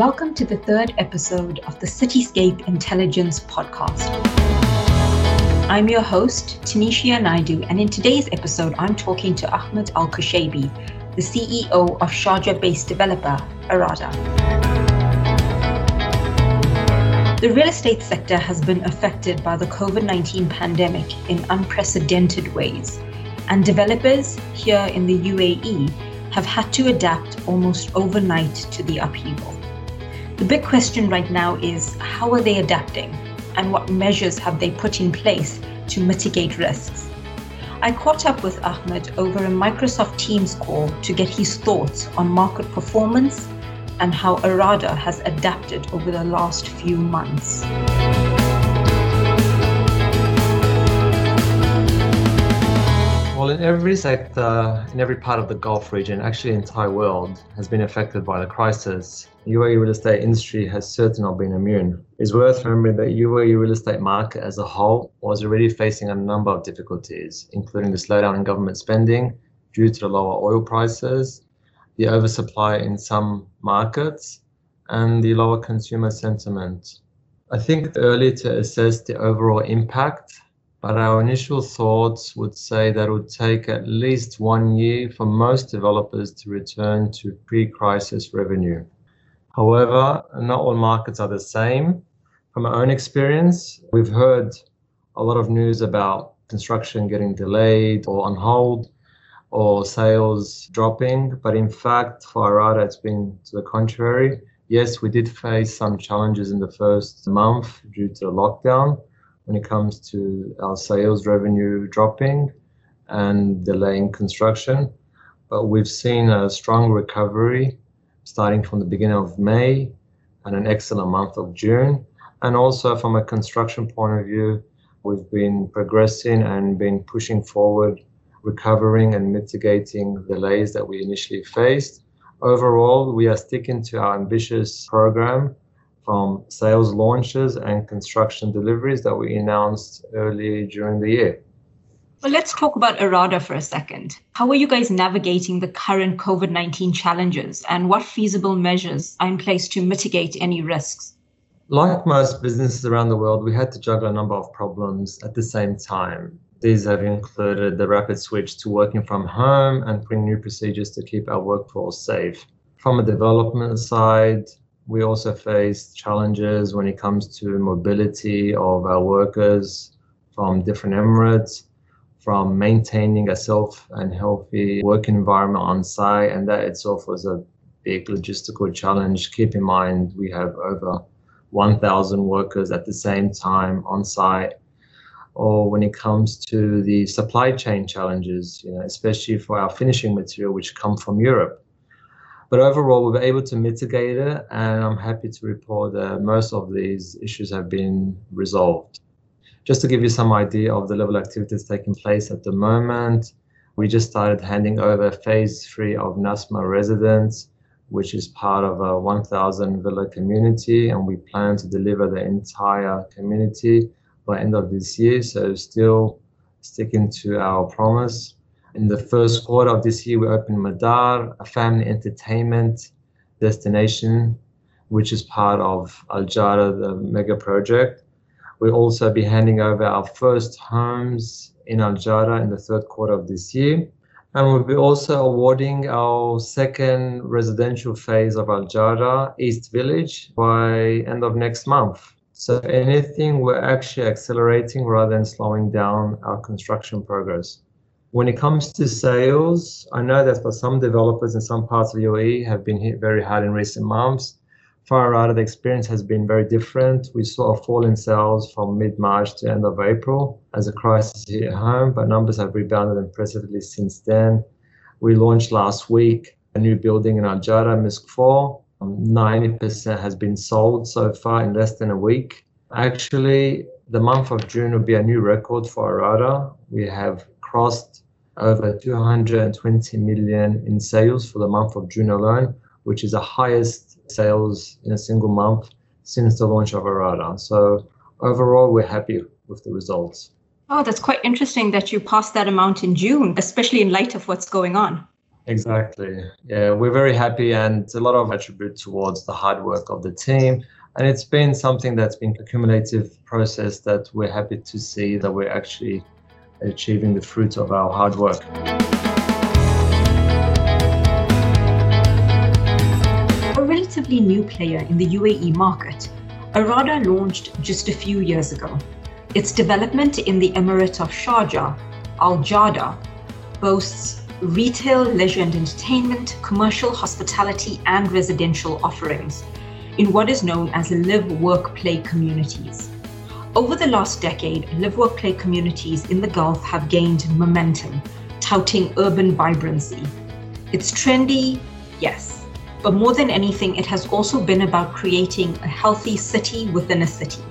Welcome to the third episode of the Cityscape Intelligence podcast. I'm your host, Tanisha Naidu, and in today's episode, I'm talking to Ahmed Al Kushaibi, the CEO of Sharjah based developer Arada. The real estate sector has been affected by the COVID 19 pandemic in unprecedented ways, and developers here in the UAE have had to adapt almost overnight to the upheaval. The big question right now is how are they adapting and what measures have they put in place to mitigate risks? I caught up with Ahmed over a Microsoft Teams call to get his thoughts on market performance and how Arada has adapted over the last few months. Well, in every sector, uh, in every part of the Gulf region, actually the entire world has been affected by the crisis. The UAE real estate industry has certainly not been immune. It's worth remembering that UAE real estate market as a whole was already facing a number of difficulties, including the slowdown in government spending due to the lower oil prices, the oversupply in some markets, and the lower consumer sentiment. I think early to assess the overall impact but our initial thoughts would say that it would take at least one year for most developers to return to pre-crisis revenue. However, not all markets are the same. From our own experience, we've heard a lot of news about construction getting delayed or on hold or sales dropping. But in fact, for Arada, it's been to the contrary. Yes, we did face some challenges in the first month due to the lockdown when it comes to our sales revenue dropping and delaying construction. But we've seen a strong recovery starting from the beginning of May and an excellent month of June. And also from a construction point of view, we've been progressing and been pushing forward, recovering and mitigating delays that we initially faced. Overall, we are sticking to our ambitious program from sales launches and construction deliveries that we announced early during the year. Well, let's talk about Arada for a second. How are you guys navigating the current COVID 19 challenges and what feasible measures are in place to mitigate any risks? Like most businesses around the world, we had to juggle a number of problems at the same time. These have included the rapid switch to working from home and putting new procedures to keep our workforce safe. From a development side, we also face challenges when it comes to mobility of our workers from different emirates, from maintaining a safe and healthy work environment on site. And that itself was a big logistical challenge. Keep in mind, we have over 1,000 workers at the same time on site. Or when it comes to the supply chain challenges, you know, especially for our finishing material, which come from Europe but overall, we were able to mitigate it, and I'm happy to report that most of these issues have been resolved. Just to give you some idea of the level of activities taking place at the moment, we just started handing over phase three of Nasma residence, which is part of a 1,000 villa community, and we plan to deliver the entire community by end of this year. So still sticking to our promise. In the first quarter of this year, we opened Madar, a family entertainment destination, which is part of Al Jada, the mega project. We'll also be handing over our first homes in Al Jada in the third quarter of this year. And we'll be also awarding our second residential phase of Al Jada, East Village, by end of next month. So anything, we're actually accelerating rather than slowing down our construction progress. When it comes to sales, I know that for some developers in some parts of UAE have been hit very hard in recent months. Far out, the experience has been very different. We saw a fall in sales from mid-March to end of April as a crisis hit home, but numbers have rebounded impressively since then. We launched last week a new building in Al Jada, Misk 4. Um, 90% has been sold so far in less than a week. Actually, the month of June will be a new record for Arada. We have crossed over 220 million in sales for the month of June alone, which is the highest sales in a single month since the launch of Arada. So overall, we're happy with the results. Oh, that's quite interesting that you passed that amount in June, especially in light of what's going on. Exactly. Yeah, we're very happy and a lot of attribute towards the hard work of the team. And it's been something that's been a cumulative process that we're happy to see that we're actually achieving the fruits of our hard work. A relatively new player in the UAE market, Arada launched just a few years ago. Its development in the Emirate of Sharjah, Al Jada, boasts retail, leisure and entertainment, commercial, hospitality, and residential offerings in what is known as live work play communities. Over the last decade, live work play communities in the Gulf have gained momentum, touting urban vibrancy. It's trendy, yes, but more than anything, it has also been about creating a healthy city within a city.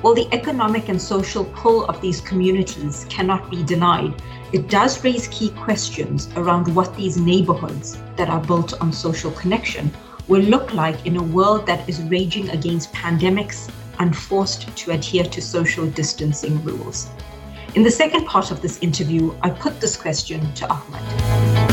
While the economic and social pull of these communities cannot be denied, it does raise key questions around what these neighborhoods that are built on social connection will look like in a world that is raging against pandemics and forced to adhere to social distancing rules. In the second part of this interview, I put this question to Ahmed.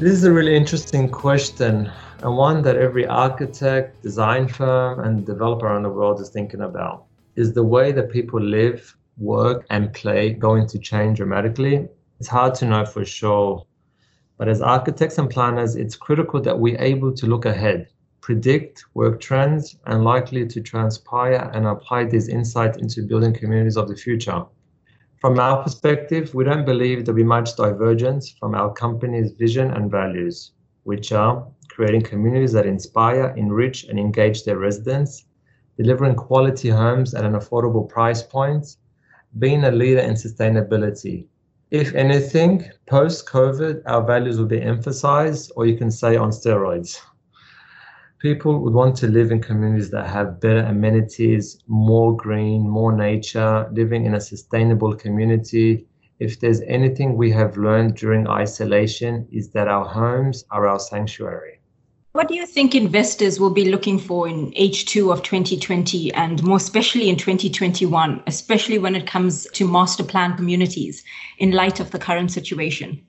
This is a really interesting question and one that every architect, design firm, and developer around the world is thinking about. Is the way that people live, work, and play going to change dramatically? It's hard to know for sure. But as architects and planners, it's critical that we're able to look ahead predict work trends, and likely to transpire and apply these insights into building communities of the future. From our perspective, we don't believe there'll be much divergence from our company's vision and values, which are creating communities that inspire, enrich, and engage their residents, delivering quality homes at an affordable price point, being a leader in sustainability. If anything, post COVID, our values will be emphasized, or you can say on steroids people would want to live in communities that have better amenities, more green, more nature, living in a sustainable community. If there's anything we have learned during isolation, is that our homes are our sanctuary. What do you think investors will be looking for in H2 of 2020 and more especially in 2021, especially when it comes to master plan communities in light of the current situation?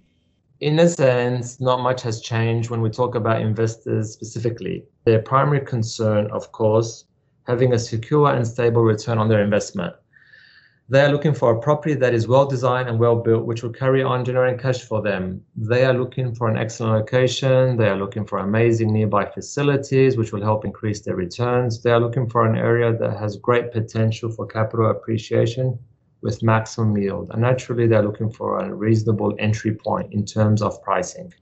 In a sense, not much has changed when we talk about investors specifically. Their primary concern, of course, having a secure and stable return on their investment. They are looking for a property that is well designed and well built, which will carry on generating cash for them. They are looking for an excellent location. They are looking for amazing nearby facilities, which will help increase their returns. They are looking for an area that has great potential for capital appreciation with maximum yield. And naturally, they're looking for a reasonable entry point in terms of pricing.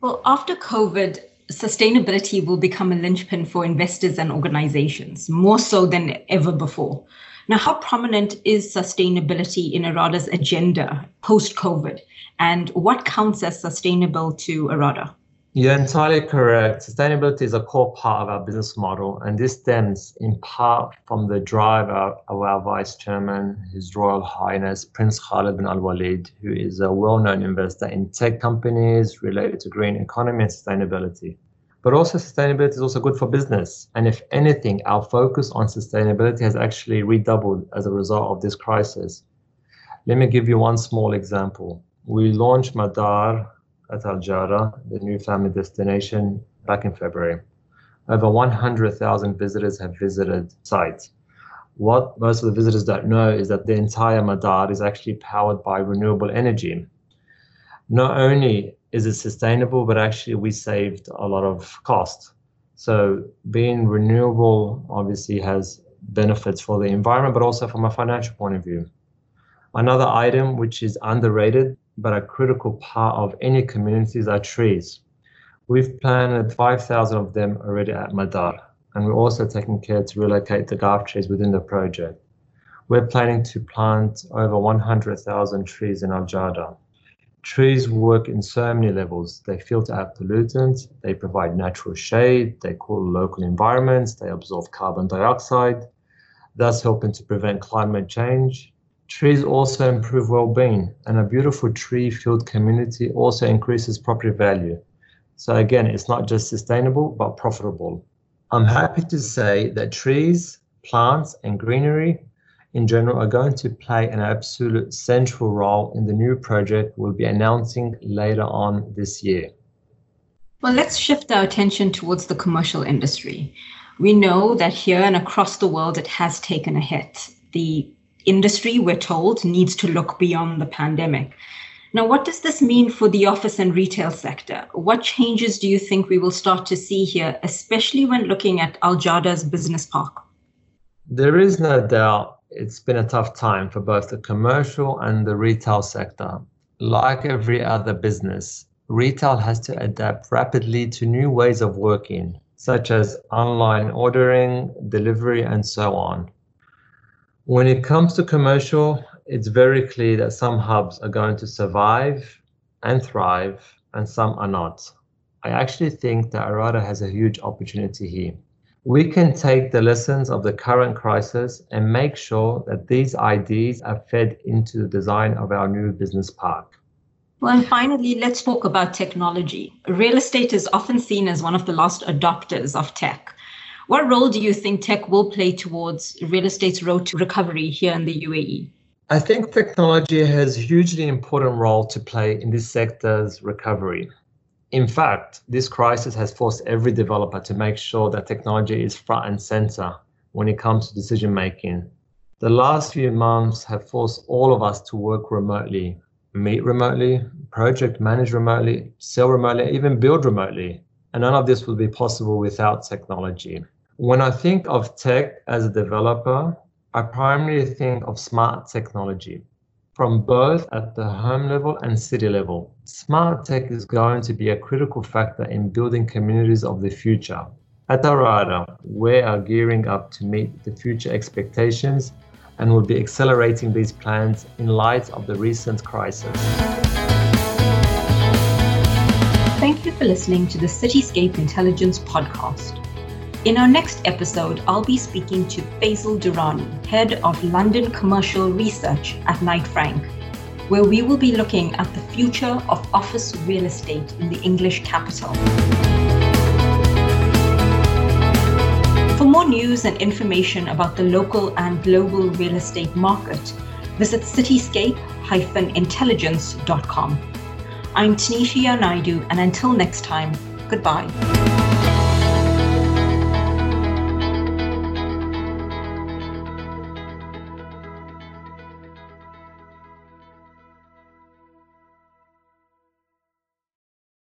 Well, after COVID, sustainability will become a linchpin for investors and organizations, more so than ever before. Now, how prominent is sustainability in Arada's agenda post COVID? And what counts as sustainable to Arada? You're entirely correct. Sustainability is a core part of our business model, and this stems in part from the drive of, our Vice Chairman, His Royal Highness Prince Khalid bin Al Walid, who is a well known investor in tech companies related to green economy and sustainability. But also, sustainability is also good for business. And if anything, our focus on sustainability has actually redoubled as a result of this crisis. Let me give you one small example. We launched Madar at Al Jada, the new family destination, back in February. Over 100,000 visitors have visited sites. What most of the visitors don't know is that the entire Madar is actually powered by renewable energy. Not only is it sustainable, but actually we saved a lot of cost. So being renewable obviously has benefits for the environment, but also from a financial point of view. Another item which is underrated but a critical part of any communities are trees. We've planted 5,000 of them already at Madar, and we're also taking care to relocate the Gulf trees within the project. We're planning to plant over 100,000 trees in Al Jada. Trees work in so many levels. They filter out pollutants, they provide natural shade, they cool local environments, they absorb carbon dioxide, thus helping to prevent climate change Trees also improve well-being, and a beautiful tree-filled community also increases property value. So again, it's not just sustainable, but profitable. I'm happy to say that trees, plants, and greenery in general are going to play an absolute central role in the new project we'll be announcing later on this year. Well, let's shift our attention towards the commercial industry. We know that here and across the world it has taken a hit. The industry, we're told, needs to look beyond the pandemic. Now, what does this mean for the office and retail sector? What changes do you think we will start to see here, especially when looking at Al Jada's business park? There is no doubt it's been a tough time for both the commercial and the retail sector. Like every other business, retail has to adapt rapidly to new ways of working, such as online ordering, delivery, and so on. When it comes to commercial, it's very clear that some hubs are going to survive and thrive and some are not. I actually think that Arada has a huge opportunity here. We can take the lessons of the current crisis and make sure that these ideas are fed into the design of our new business park. Well, and finally, let's talk about technology. Real estate is often seen as one of the last adopters of tech. What role do you think tech will play towards real estate's road to recovery here in the UAE? I think technology has hugely important role to play in this sector's recovery. In fact, this crisis has forced every developer to make sure that technology is front and center when it comes to decision making. The last few months have forced all of us to work remotely, meet remotely, project manage remotely, sell remotely, even build remotely. And none of this would be possible without technology. When I think of tech as a developer, I primarily think of smart technology from both at the home level and city level. Smart tech is going to be a critical factor in building communities of the future. At Arada, we are gearing up to meet the future expectations and will be accelerating these plans in light of the recent crisis. Thank you for listening to the Cityscape Intelligence podcast. In our next episode, I'll be speaking to Faisal Durrani, Head of London Commercial Research at Knight Frank, where we will be looking at the future of office real estate in the English capital. For more news and information about the local and global real estate market, visit cityscape-intelligence.com. I'm Tanisha Naidu, and until next time, goodbye.